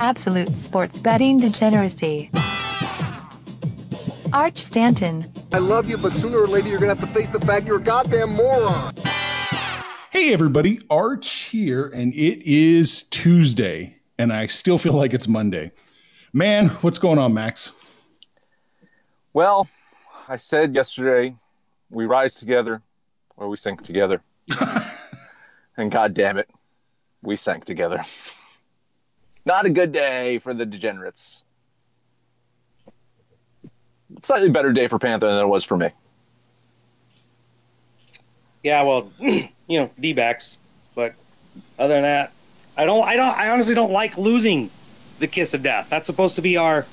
Absolute sports betting degeneracy. Arch Stanton. I love you, but sooner or later you're gonna have to face the fact you're a goddamn moron. Hey, everybody, Arch here, and it is Tuesday, and I still feel like it's Monday. Man, what's going on, Max? Well, I said yesterday, we rise together or we sink together. and God damn it, we sank together. Not a good day for the degenerates. Slightly better day for Panther than it was for me. Yeah, well, you know, D backs. But other than that, I don't I don't I honestly don't like losing the kiss of death. That's supposed to be our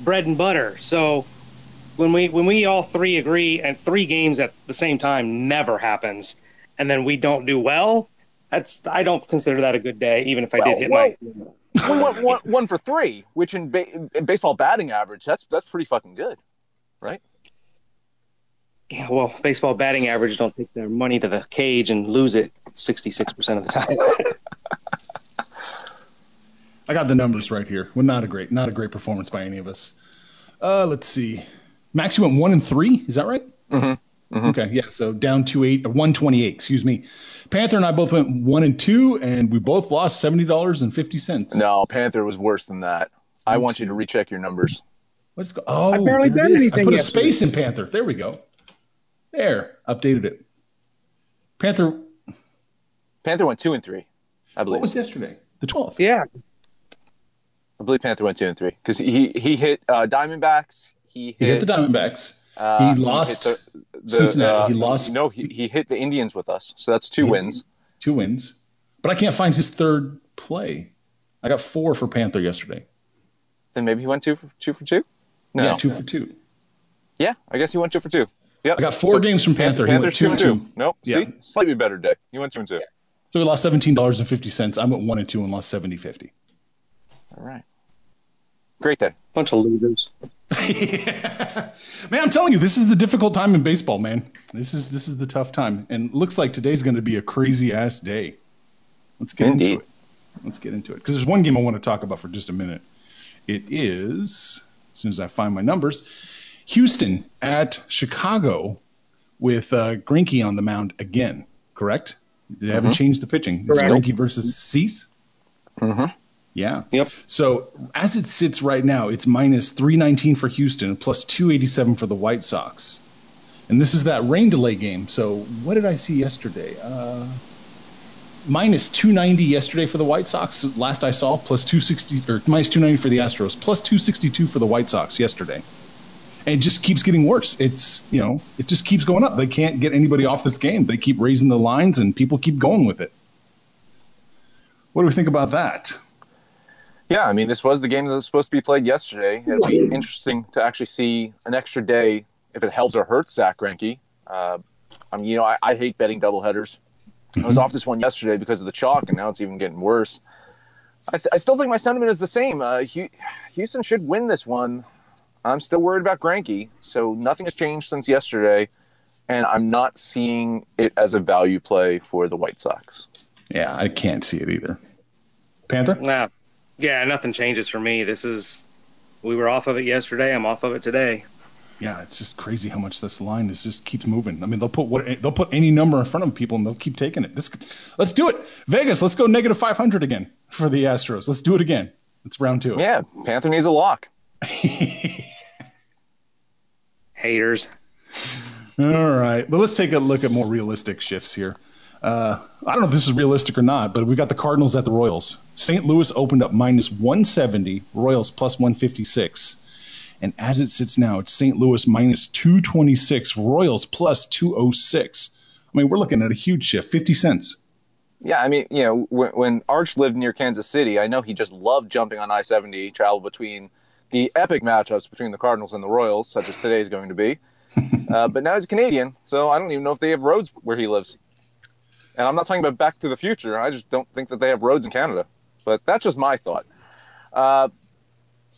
bread and butter. So when we when we all three agree and three games at the same time never happens and then we don't do well, that's I don't consider that a good day, even if I well, did hit well, my we went one, one for three, which in, ba- in baseball batting average, that's that's pretty fucking good, right? Yeah, well, baseball batting average don't take their money to the cage and lose it sixty six percent of the time. I got the numbers right here. Well, not a great, not a great performance by any of us. Uh, let's see. Max, you went one and three. Is that right? Mm-hmm. Mm-hmm. Okay, yeah. So down to eight, one twenty eight. Excuse me. Panther and I both went one and two, and we both lost seventy dollars and fifty cents. No, Panther was worse than that. I want you to recheck your numbers. Let's go. Oh, I barely there bet it is. anything I put a space in Panther. There we go. There, updated it. Panther. Panther went two and three, I believe. What was yesterday? The twelfth. yeah, I believe Panther went two and three because he he hit uh, Diamondbacks. He He hit, hit the Diamondbacks. Uh, he lost hit the, the, Cincinnati. He uh, lost- No, he, he hit the Indians with us, so that's two wins. two wins, but I can't find his third play. I got four for Panther yesterday. Then maybe he went two for two for two. No, Yeah, two for two. Yeah, I guess he went two for two. Yep. I got four games from Panther. He went Panthers two two and and two. two. Nope. Yeah. See, slightly better day. He went two and two. So we lost seventeen dollars and fifty cents. I went one and two and lost seventy fifty. All right. Great day. bunch of losers. Man, I'm telling you, this is the difficult time in baseball, man. This is this is the tough time, and it looks like today's going to be a crazy ass day. Let's get Indeed. into it. Let's get into it because there's one game I want to talk about for just a minute. It is as soon as I find my numbers, Houston at Chicago with uh, Greinke on the mound again. Correct? They haven't changed the pitching. It's Greinke versus Cease. Mm-hmm. Yeah. Yep. So as it sits right now, it's minus 319 for Houston, plus 287 for the White Sox. And this is that rain delay game. So what did I see yesterday? Uh, minus 290 yesterday for the White Sox. Last I saw, plus 260 or minus 290 for the Astros, plus 262 for the White Sox yesterday. And it just keeps getting worse. It's, you know, it just keeps going up. They can't get anybody off this game. They keep raising the lines and people keep going with it. What do we think about that? Yeah, I mean, this was the game that was supposed to be played yesterday. It'll be interesting to actually see an extra day if it helps or hurts Zach Greinke. Uh, I mean, you know, I, I hate betting doubleheaders. I was off this one yesterday because of the chalk, and now it's even getting worse. I, th- I still think my sentiment is the same. Uh, Hu- Houston should win this one. I'm still worried about Greinke, so nothing has changed since yesterday, and I'm not seeing it as a value play for the White Sox. Yeah, I can't see it either. Panther? Nah, yeah, nothing changes for me. This is we were off of it yesterday. I'm off of it today. Yeah, it's just crazy how much this line is just keeps moving. I mean, they'll put what they'll put any number in front of people and they'll keep taking it. This, let's do it, Vegas. Let's go negative five hundred again for the Astros. Let's do it again. It's round two. Yeah, Panther needs a lock. Haters. All right. Well, let's take a look at more realistic shifts here. Uh, I don't know if this is realistic or not, but we got the Cardinals at the Royals. St. Louis opened up minus 170, Royals plus 156. And as it sits now, it's St. Louis minus 226, Royals plus 206. I mean, we're looking at a huge shift, 50 cents. Yeah, I mean, you know, when, when Arch lived near Kansas City, I know he just loved jumping on I 70, travel between the epic matchups between the Cardinals and the Royals, such as today is going to be. uh, but now he's a Canadian, so I don't even know if they have roads where he lives. And I'm not talking about Back to the Future. I just don't think that they have roads in Canada. But that's just my thought. Uh,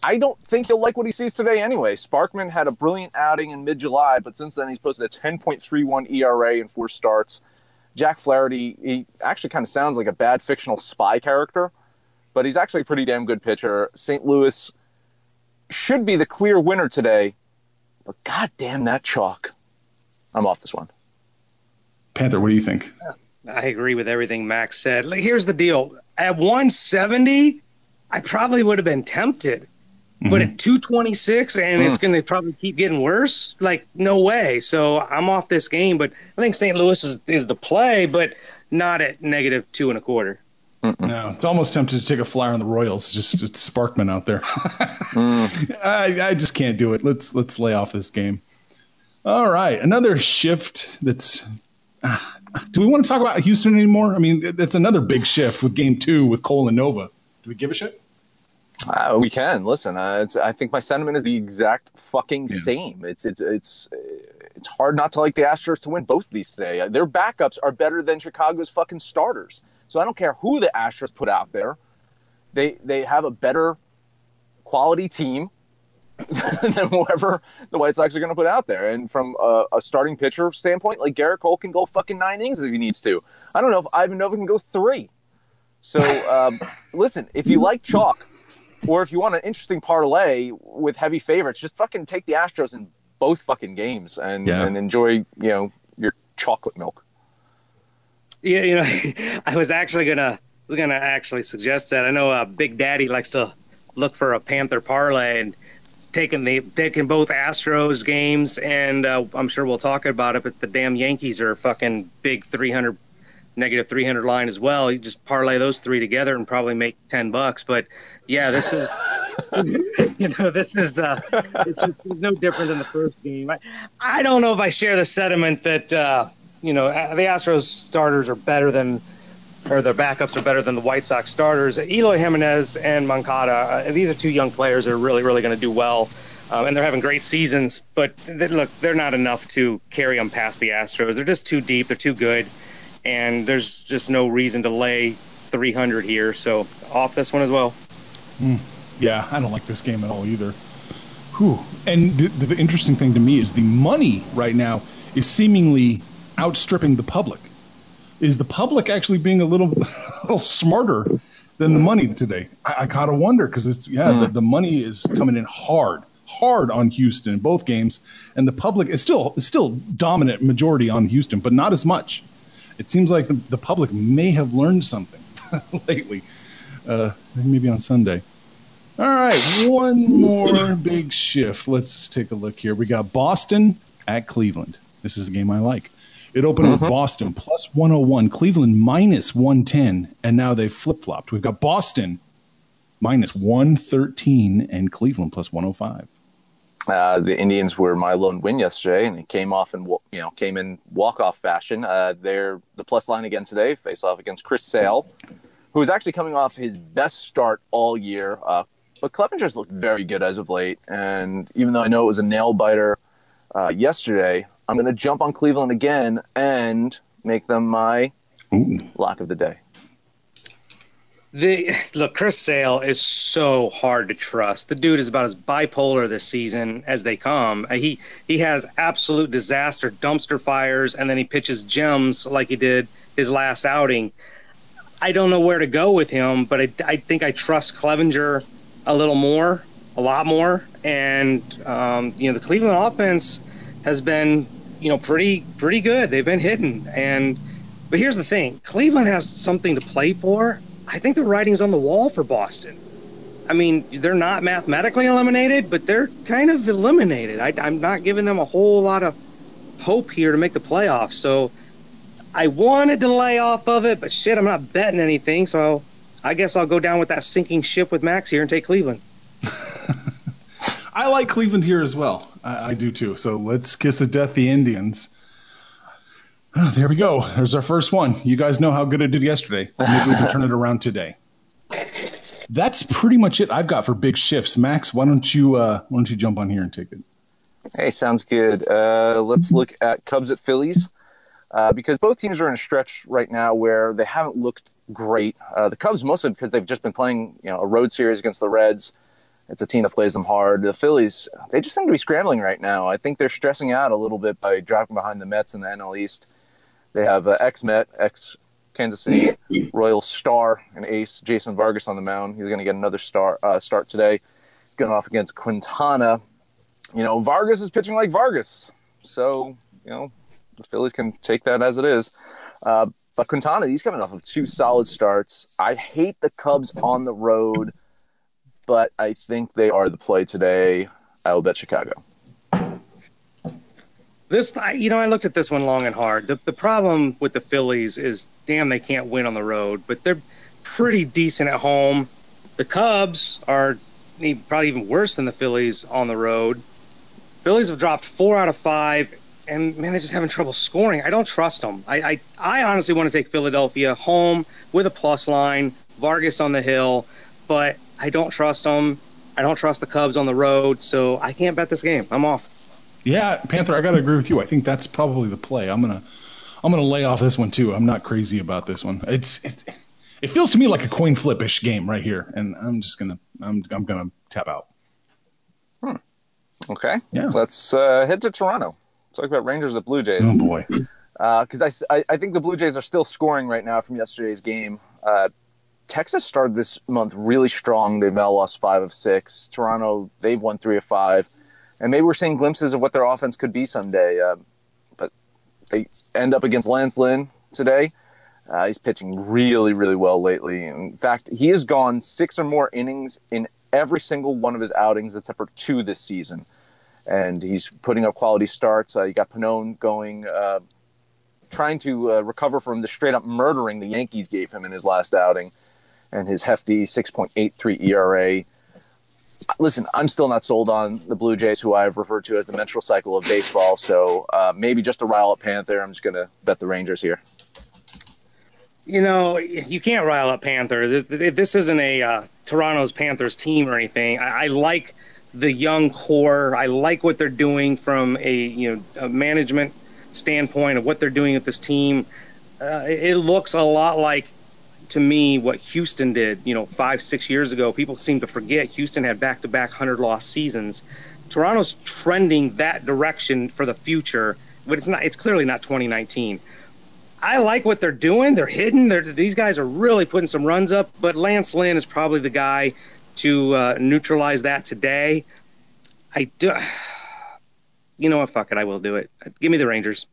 I don't think he'll like what he sees today anyway. Sparkman had a brilliant outing in mid July, but since then he's posted a 10.31 ERA in four starts. Jack Flaherty, he actually kind of sounds like a bad fictional spy character. but he's actually a pretty damn good pitcher. St. Louis should be the clear winner today, but god damn that chalk. I'm off this one. Panther, what do you think? I agree with everything Max said. Like, here's the deal: at 170, I probably would have been tempted, but mm-hmm. at 226, and it's mm. going to probably keep getting worse. Like, no way. So I'm off this game. But I think St. Louis is, is the play, but not at negative two and a quarter. No, it's almost tempted to take a flyer on the Royals. Just it's Sparkman out there. Mm. I, I just can't do it. Let's let's lay off this game. All right, another shift. That's. Do we want to talk about Houston anymore? I mean, that's another big shift with Game Two with Cole and Nova. Do we give a shit? Uh, we can listen. Uh, it's, I think my sentiment is the exact fucking Yeah. same. It's it's it's it's hard not to like the Astros to win both of these today. Uh, Their backups are better than Chicago's fucking starters. So I don't care who the Astros put out there. They they have a better quality team than whoever the White Sox are going to put out there. And from a, a starting pitcher standpoint, like Gerrit Cole can go fucking nine innings if he needs to. I don't know if Ivan Nova can go three. So um, listen, if you like chalk, or if you want an interesting parlay with heavy favorites, just fucking take the Astros in both fucking games and, Yeah. and enjoy, you know, your chocolate milk. Yeah, you know, I was actually gonna was gonna actually suggest that. I know uh, Big Daddy likes to look for a Panther parlay and taking the taking both Astros games, and uh, I'm sure we'll talk about it. But the damn Yankees are a fucking big 300 negative 300 line as well. You just parlay those three together and probably make 10 bucks. But yeah, this is you know this is uh, this is no different than the first game. I, I don't know if I share the sentiment that uh, you know the Astros starters are better than or their backups are better than the White Sox starters. Eloy Jimenez and Moncada, uh, these are two young players that are really really going to do well. Um, and they're having great seasons, but they, look, they're not enough to carry them past the Astros. They're just too deep. They're too good, and there's just no reason to lay 300 here. So off this one as well. Yeah, I don't like this game at all either. Whew. And the, the interesting thing to me is the money right now is seemingly outstripping the public. Is the public actually being a little, a little smarter than the money today? I, I gotta wonder because it's yeah, the, the money is coming in hard, hard on Houston in both games, and the public is still is still dominant majority on Houston, but not as much. It seems like the, the public may have learned something lately, uh, maybe on Sunday. All right, one more big shift. Let's take a look here. We got Boston at Cleveland. This is a game I like. It opened with Boston plus 101, Cleveland minus 110, and now they've flip flopped. We've got Boston minus 113 and Cleveland plus 105. Uh, the Indians were my lone win yesterday, and it came off in you know came in walk off fashion. Uh, they're the plus line again today. Face off against Chris Sale, who is actually coming off his best start all year. Uh, but Clevinger's looked very good as of late, and even though I know it was a nail biter uh, yesterday, I'm going to jump on Cleveland again and make them my Ooh. lock of the day. The look, Chris Sale is so hard to trust. The dude is about as bipolar this season as they come. Uh, He he has absolute disaster, dumpster fires, and then he pitches gems like he did his last outing. I don't know where to go with him, but I, I think I trust Clevinger a little more, a lot more. And um, you know, the Cleveland offense has been you know pretty pretty good. They've been hitting, and but here's the thing: Cleveland has something to play for. I think the writing's on the wall for Boston. I mean, they're not mathematically eliminated, but they're kind of eliminated. I, I'm not giving them a whole lot of hope here to make the playoffs. So I wanted to lay off of it, but shit, I'm not betting anything. So I guess I'll go down with that sinking ship with Max here and take Cleveland. I like Cleveland here as well. I, I do too. So let's kiss of death the Indians. Oh, there we go. There's our first one. You guys know how good I did yesterday. Maybe we can turn it around today. That's pretty much it I've got for big shifts. Max, why don't you uh, why don't you jump on here and take it? Hey, sounds good. Uh, let's look at Cubs at Phillies uh, because both teams are in a stretch right now where they haven't looked great. Uh, the Cubs mostly because they've just been playing, you know, a road series against the Reds. It's a team that plays them hard. The Phillies, they just seem to be scrambling right now. I think they're stressing out a little bit by dropping behind the Mets in the NL East. They have uh, ex Met, ex Kansas City Royal star and ace Jason Vargas on the mound. He's going to get another star uh, start today, going off against Quintana. You know, Vargas is pitching like Vargas, so you know the Phillies can take that as it is. Uh, but Quintana, he's coming off of two solid starts. I hate the Cubs on the road, but I think they are the play today. I will bet Chicago. This, you know, I looked at this one long and hard. The, the problem with the Phillies is, damn, they can't win on the road, but they're pretty decent at home. The Cubs are probably even worse than the Phillies on the road. Phillies have dropped four out of five, and man, they're just having trouble scoring. I don't trust them. I, I, I honestly want to take Philadelphia home with a plus line, Vargas on the hill, but I don't trust them. I don't trust the Cubs on the road, so I can't bet this game. I'm off. Yeah, Panther, I got to agree with you. I think that's probably the play. I'm gonna, I'm gonna lay off this one too. I'm not crazy about this one. It's, it, it feels to me like a coin flip-ish game right here, and I'm just gonna, I'm, I'm gonna tap out. Hmm. Okay. Yeah. Let's uh, head to Toronto. Talk about Rangers at Blue Jays. Oh boy. because I, I, I think the Blue Jays are still scoring right now from yesterday's game. Uh, Texas started this month really strong. They've now lost five of six. Toronto, they've won three of five. And maybe we're seeing glimpses of what their offense could be someday. Uh, but they end up against Lance Lynn today. Uh, he's pitching really, really well lately. In fact, he has gone six or more innings in every single one of his outings except for two this season. And he's putting up quality starts. Uh, you got Pannone going, uh, trying to uh, recover from the straight up murdering the Yankees gave him in his last outing and his hefty 6.83 ERA. Listen, I'm still not sold on the Blue Jays, who I've referred to as the menstrual cycle of baseball. So uh, maybe just a rile up Panther. I'm just going to bet the Rangers here. You know, you can't rile up Panther. This, isn't a uh, Toronto's Panthers team or anything. I, I like the young core. I like what they're doing from a you know a management standpoint of what they're doing with this team. Uh, it looks a lot like to me what Houston did. You know, five six years ago. People seem to forget Houston had back to back hundred loss seasons. Toronto's trending that direction for the future, but it's not. It's clearly not 2019. I like what they're doing. They're hitting. They're, these guys are really putting some runs up. But Lance Lynn is probably the guy to uh, neutralize that today. I do. You know what? Fuck it. I will do it. Give me the Rangers.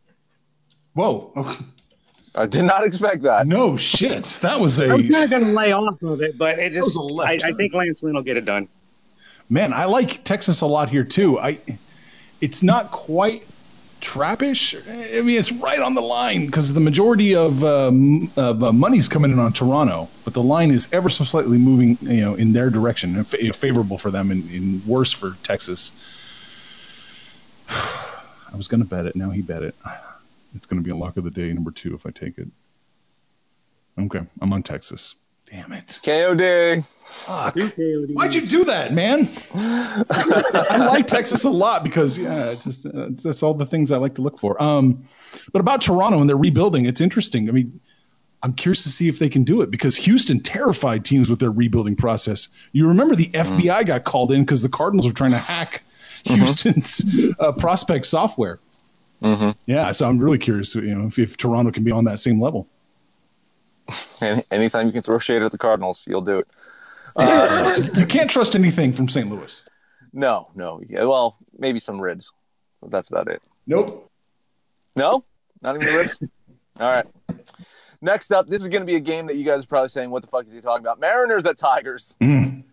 Whoa. Okay. I did not expect that. No shit. That was a I'm kind of going to lay off of it, but it just. was a I, left I think Lance Lynn will get it done. man. I like Texas a lot here too. I. It's not quite trappish. I mean, it's right on the line because the majority of, um, of uh, money's coming in on Toronto, but the line is ever so slightly moving, you know, in their direction, fa- favorable for them and, and worse for Texas. I was going to bet it. Now he bet it. It's going to be a lock of the day, number two, if I take it. Okay, I'm on Texas. Damn it. KOD. Fuck. Why'd you do that, man? I like Texas a lot because yeah, it just uh, that's all the things I like to look for. Um, but about Toronto and their rebuilding, it's interesting. I mean, I'm curious to see if they can do it because Houston terrified teams with their rebuilding process. You remember the FBI got called in because the Cardinals were trying to hack Houston's uh, prospect software. Mm-hmm. Yeah, so I'm really curious, you know, if, if Toronto can be on that same level. Any, anytime you can throw shade at the Cardinals, you'll do it. Uh, uh, you can't trust anything from St. Louis. No, no. Yeah, well, maybe some ribs, but that's about it. Nope. No, not even the ribs. All right. Next up, this is going to be a game that you guys are probably saying, "What the fuck is he talking about?" Mariners at Tigers. Mm.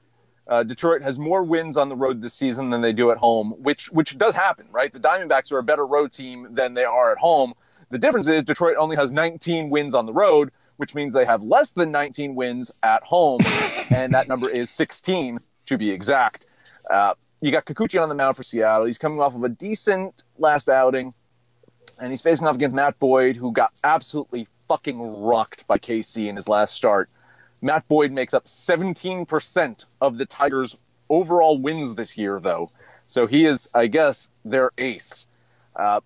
Uh, Detroit has more wins on the road this season than they do at home, which which does happen, right? The Diamondbacks are a better road team than they are at home. The difference is Detroit only has 19 wins on the road, which means they have less than 19 wins at home, and that number is 16 to be exact. Uh, you got Kikuchi on the mound for Seattle. He's coming off of a decent last outing and he's facing off against Matt Boyd, who got absolutely fucking rocked by KC in his last start. Matt Boyd makes up 17% of the Tigers' overall wins this year, though. So he is, I guess, their ace. Uh,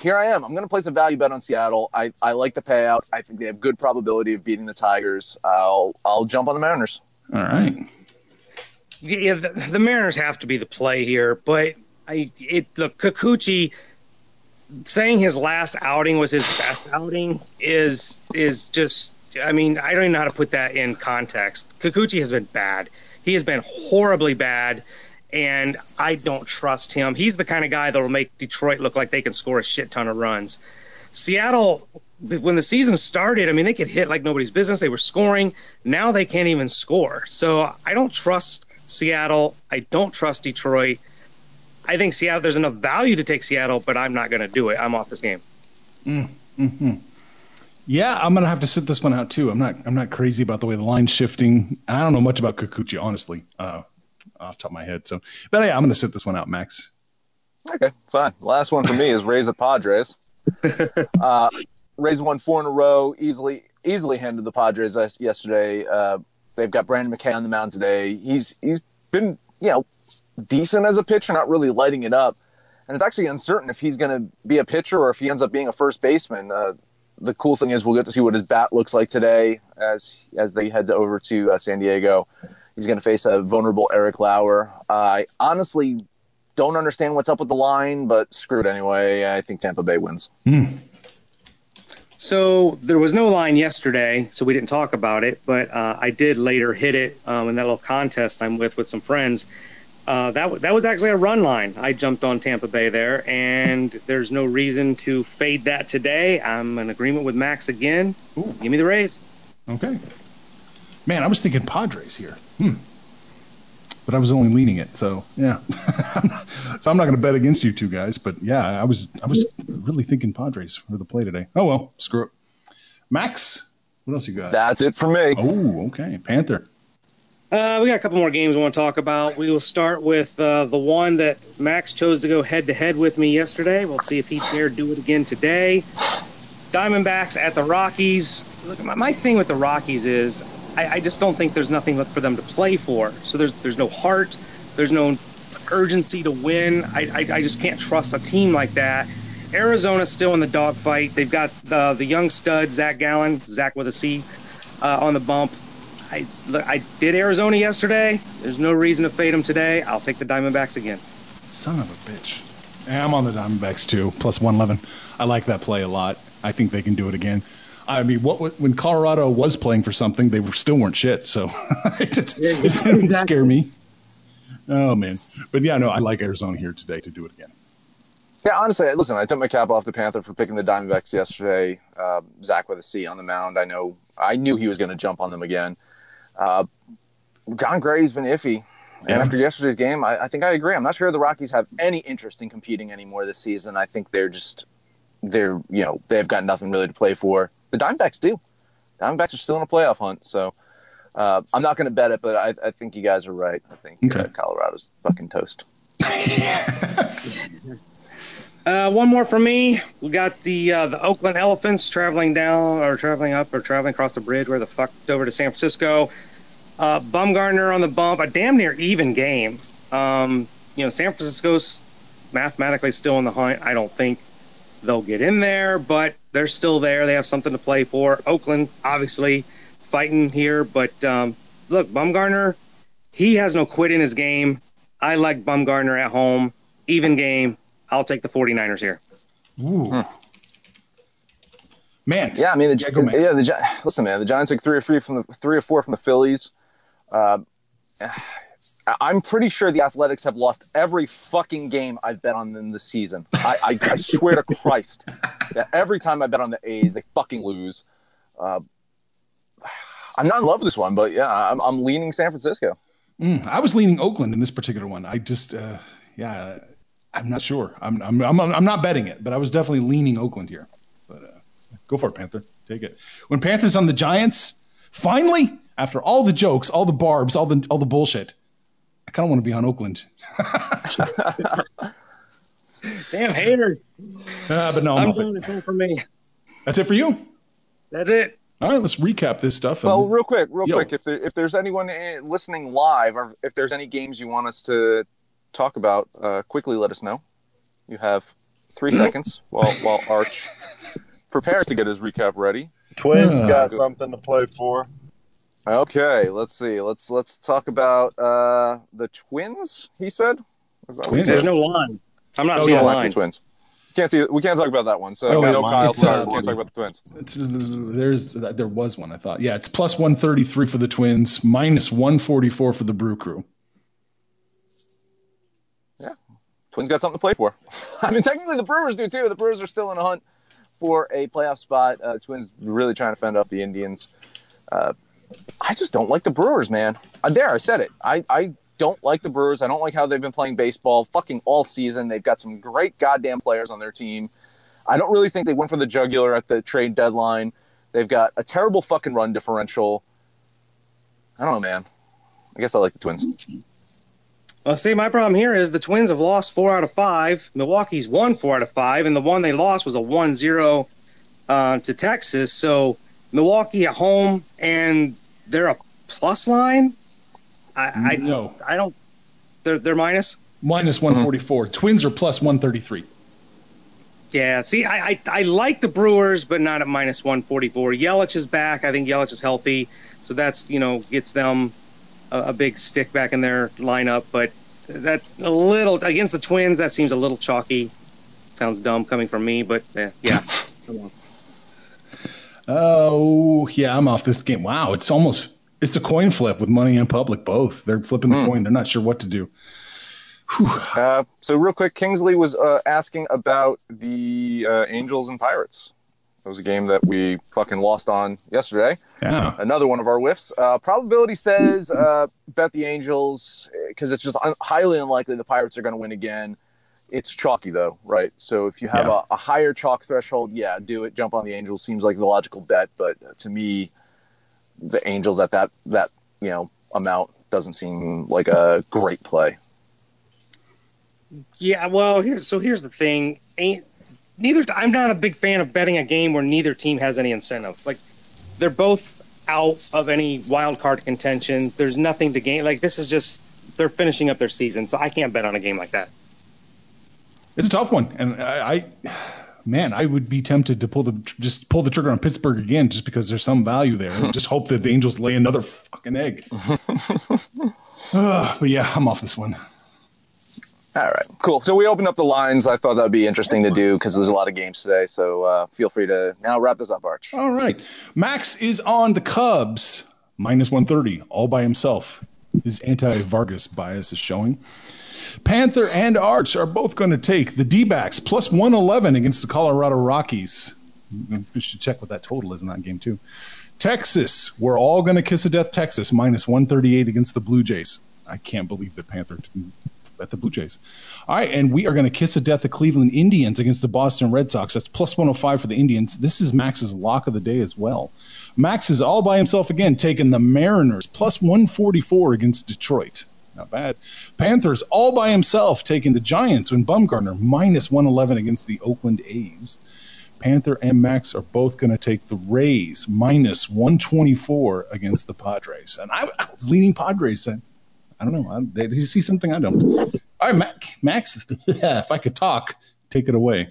here I am. I'm going to place a value bet on Seattle. I, I like the payout. I think they have good probability of beating the Tigers. I'll I'll jump on the Mariners. All right. Yeah, the, the Mariners have to be the play here, but I it the Kikuchi saying his last outing was his best outing is is just I mean, I don't even know how to put that in context. Kikuchi has been bad. He has been horribly bad, and I don't trust him. He's the kind of guy that will make Detroit look like they can score a shit ton of runs. Seattle, when the season started, I mean, they could hit like nobody's business. They were scoring. Now they can't even score. So I don't trust Seattle. I don't trust Detroit. I think Seattle, there's enough value to take Seattle, but I'm not going to do it. I'm off this game. Mm, mm, mm. Yeah, I'm gonna have to sit this one out too. I'm not. I'm not crazy about the way the line's shifting. I don't know much about Kikuchi, honestly, uh, off the top of my head. So, but yeah, I'm gonna sit this one out, Max. Okay, fine. Last one for me is Rays at Padres. uh, Rays won four in a row, easily easily handed the Padres yesterday. Uh, they've got Brendan McKay on the mound today. He's he's been you know decent as a pitcher, not really lighting it up. And it's actually uncertain if he's going to be a pitcher or if he ends up being a first baseman. Uh, the cool thing is we'll get to see what his bat looks like today as as they head over to uh, San Diego. He's going to face a vulnerable Eric Lauer. I honestly don't understand what's up with the line, but screw it anyway. I think Tampa Bay wins. So there was no line yesterday, so we didn't talk about it. But uh, I did later hit it um, in that little contest I'm with with some friends. Uh, that w- that was actually a run line. I jumped on Tampa Bay there, and there's no reason to fade that today. I'm in agreement with Max again. Give me the Rays. Okay. Man, I was thinking Padres here. Hmm. But I was only leaning it, so yeah. so I'm not going to bet against you two guys, but yeah, I was I was really thinking Padres for the play today. Oh well, screw it. Max, what else you got? That's it for me. oh, okay. Panther. Uh, we got a couple more games we want to talk about. We will start with uh, the one that Max chose to go head to head with me yesterday. We'll see if he dare do it again today. Diamondbacks at the Rockies. Look, my, my thing with the Rockies is I, I just don't think there's nothing left for them to play for. So there's there's no heart, there's no urgency to win. I, I, I just can't trust a team like that. Arizona's still in the dogfight. They've got the the young stud Zach Gallen, Zach with a C, uh, on the bump. I look, I did Arizona yesterday. There's no reason to fade them today. I'll take the Diamondbacks again. Son of a bitch. Yeah, I'm on the Diamondbacks too, plus 111. I like that play a lot. I think they can do it again. I mean, what when Colorado was playing for something, they were still weren't shit. So it, just, it didn't scare me. Oh man, but yeah, no, I like Arizona here today to do it again. Yeah, honestly, listen, I took my cap off the Panther for picking the Diamondbacks yesterday. Uh, Zach with a C on the mound. I know, I knew he was going to jump on them again. Uh, Jon Gray's been iffy. And Yeah. after yesterday's game, I, I think I agree. I'm not sure the Rockies have any interest in competing anymore this season. I think they're just, they're, you know, they've got nothing really to play for. The Diamondbacks do. Diamondbacks are still in a playoff hunt. So uh, I'm not going to bet it, but I, I think you guys are right. I think Okay. uh, Colorado's fucking toast. Uh, one more from me. We got the uh, the Oakland Elephants traveling down or traveling up or traveling across the bridge where the fuck over to San Francisco. Uh, Bumgarner on the bump, a damn near even game. Um, you know, San Francisco's mathematically still in the hunt. I don't think they'll get in there, but they're still there. They have something to play for. Oakland, obviously, fighting here, but um, look, Bumgarner, he has no quit in his game. I like Bumgarner at home, even game. I'll take the 49ers here. Ooh. Man, Yeah, I mean, the, Yeah, yeah, the listen, man, the Giants took three or three from the three or four from the Phillies. Uh, I- I'm pretty sure the Athletics have lost every fucking game I've bet on them this season. I, I, I swear to Christ that every time I bet on the A's, they fucking lose. Uh, I'm not in love with this one, but yeah, I'm, I'm leaning San Francisco. Mm, I was leaning Oakland in this particular one. I just, uh, yeah, I'm not sure. I'm, I'm, I'm, I'm not betting it, but I was definitely leaning Oakland here. But uh, go for it, Panther. Take it. When Panthers on the Giants, finally, after all the jokes, all the barbs, all the all the bullshit, I kind of want to be on Oakland. Damn haters. Uh, but no, I'm, I'm off it. doing it all for me. That's it for you. That's it. All right, let's recap this stuff. and- Well, real quick, real Yo. quick, if there, if there's anyone eh, listening live, or if there's any games you want us to talk about, uh, quickly let us know. You have three seconds while while Arch prepares to get his recap ready. Twins Yeah. got something to play for. Okay, let's see. Let's let's talk about uh, the Twins. He said. Is that what he Twins. There's no line. I'm not Oh, seeing yeah, a Might be line. Twins. can't see. We can't talk about that one. So Oh, we know mine- Kyle. Sorry, uh, we can't talk about the Twins. It's, there's there was one I thought. Yeah, it's plus one thirty three for the Twins, minus one forty four for the Brew Crew. Twins got something to play for. I mean, technically the Brewers do too. The Brewers are still in a hunt for a playoff spot. Uh, Twins really trying to fend off the Indians. Uh, I just don't like the Brewers, man. Uh, there, I said it. I, I don't like the Brewers. I don't like how they've been playing baseball fucking all season. They've got some great goddamn players on their team. I don't really think they went for the jugular at the trade deadline. They've got a terrible fucking run differential. I don't know, man. I guess I like the Twins. Well, see, my problem here is the Twins have lost four out of five. Milwaukee's won four out of five, and the one they lost was a 1 0 uh, to Texas. So Milwaukee at home, and they're a plus line. I, I, No, I don't. They're they're minus. minus one forty four. Twins are plus one thirty three. Yeah. See, I, I I like the Brewers, but not at minus one forty four. Yelich is back. I think Yelich is healthy, so that's you know gets them a, a big stick back in their lineup. But that's a little against the Twins. That seems a little chalky. Sounds dumb coming from me, but eh, yeah. Oh yeah, I'm off this game. Wow, it's almost it's a coin flip with money and public both. They're flipping the coin. They're not sure what to do. Uh, so real quick, Kingsley was uh, asking about the uh, Angels and Pirates. It was a game that we fucking lost on yesterday. Yeah. Another one of our whiffs. Uh, probability says uh, bet the Angels because it's just un- highly unlikely the Pirates are going to win again. It's chalky though, right? So if you have Yeah. a, a higher chalk threshold, yeah, do it. Jump on the Angels seems like the logical bet, but to me, the Angels at that that you know amount doesn't seem like a great play. Yeah, well, here, so here's the thing. Ain't neither. I'm not a big fan of betting a game where neither team has any incentive. Like, they're both out of any wild card contention. There's nothing to gain. Like, this is just they're finishing up their season, so I can't bet on a game like that. It's a tough one, and I, I, man, I would be tempted to pull the just pull the trigger on Pittsburgh again, just because there's some value there. just hope that the Angels lay another fucking egg. Ugh, but yeah, I'm off this one. All right, cool. So we opened up the lines. I thought that'd be interesting to do because there's a lot of games today. So uh, feel free to now wrap this up, Arch. All right, Max is on the Cubs minus 130 all by himself. His anti-Vargas bias is showing. Panther and Arch are both going to take the D-backs plus 111 against the Colorado Rockies. We should check what that total is in that game too. Texas, we're all going to kiss a death. Texas minus 138 against the Blue Jays. I can't believe that Panther didn't the Blue Jays. All right, and we are going to kiss a death the Cleveland Indians against the Boston Red Sox. That's plus 105 for the Indians. This is Max's lock of the day as well. Max is all by himself again, taking the Mariners plus 144 against Detroit. Not bad. Panthers all by himself taking the Giants when Bumgarner minus 111 against the Oakland A's. Panther and Max are both going to take the Rays minus 124 against the Padres. And I, I was leaning Padres. I, I don't know. I, they, they see something I don't. All right, Max, Max if I could talk, take it away.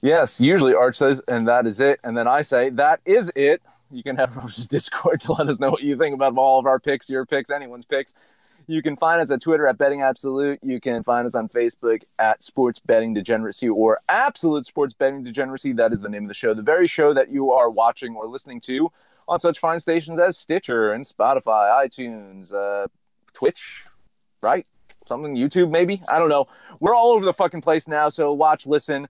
Yes, usually Arch says, and that is it. And then I say, that is it. You can to Discord to let us know what you think about all of our picks, your picks, anyone's picks. You can find us at Twitter at Betting Absolute. You can find us on Facebook at Sports Betting Degeneracy or Absolute Sports Betting Degeneracy. That is the name of the show. The very show that you are watching or listening to on such fine stations as Stitcher and Spotify, iTunes, uh, Twitch, right? Something, YouTube maybe? I don't know. We're all over the fucking place now. So watch, listen.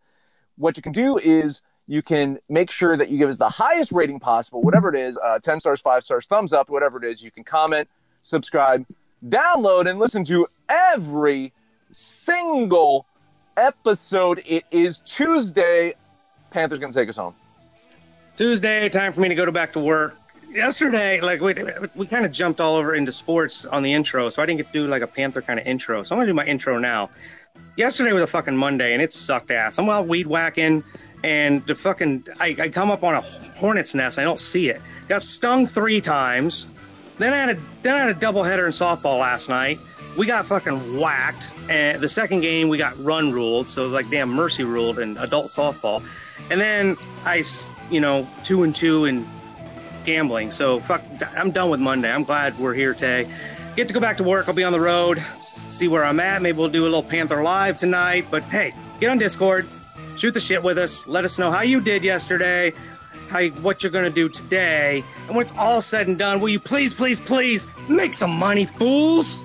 What you can do is you can make sure that you give us the highest rating possible, whatever it is uh, 10 stars, 5 stars, thumbs up, whatever it is. You can comment, subscribe, download, and listen to every single episode. It is Tuesday. Panther's going to take us home. Tuesday, time for me to go to back to work. Yesterday, like we we kind of jumped all over into sports on the intro, so I didn't get to do like a Panther kind of intro. So I'm gonna do my intro now. Yesterday was a fucking Monday, and it sucked ass. I'm out weed whacking, and the fucking I, I come up on a hornet's nest. I don't see it. Got stung three times. Then I had a then I had a doubleheader in softball last night. We got fucking whacked, and the second game we got run ruled, so like damn mercy ruled in adult softball. And then I, you know, two and two in gambling. So fuck, I'm done with Monday. I'm glad we're here today. Get to go back to work. I'll be on the road, see where I'm at. Maybe we'll do a little Panther live tonight. But hey, get on Discord, shoot the shit with us, let us know how you did yesterday, how what you're gonna do today, and when it's all said and done, will you please, please, please make some money, fools?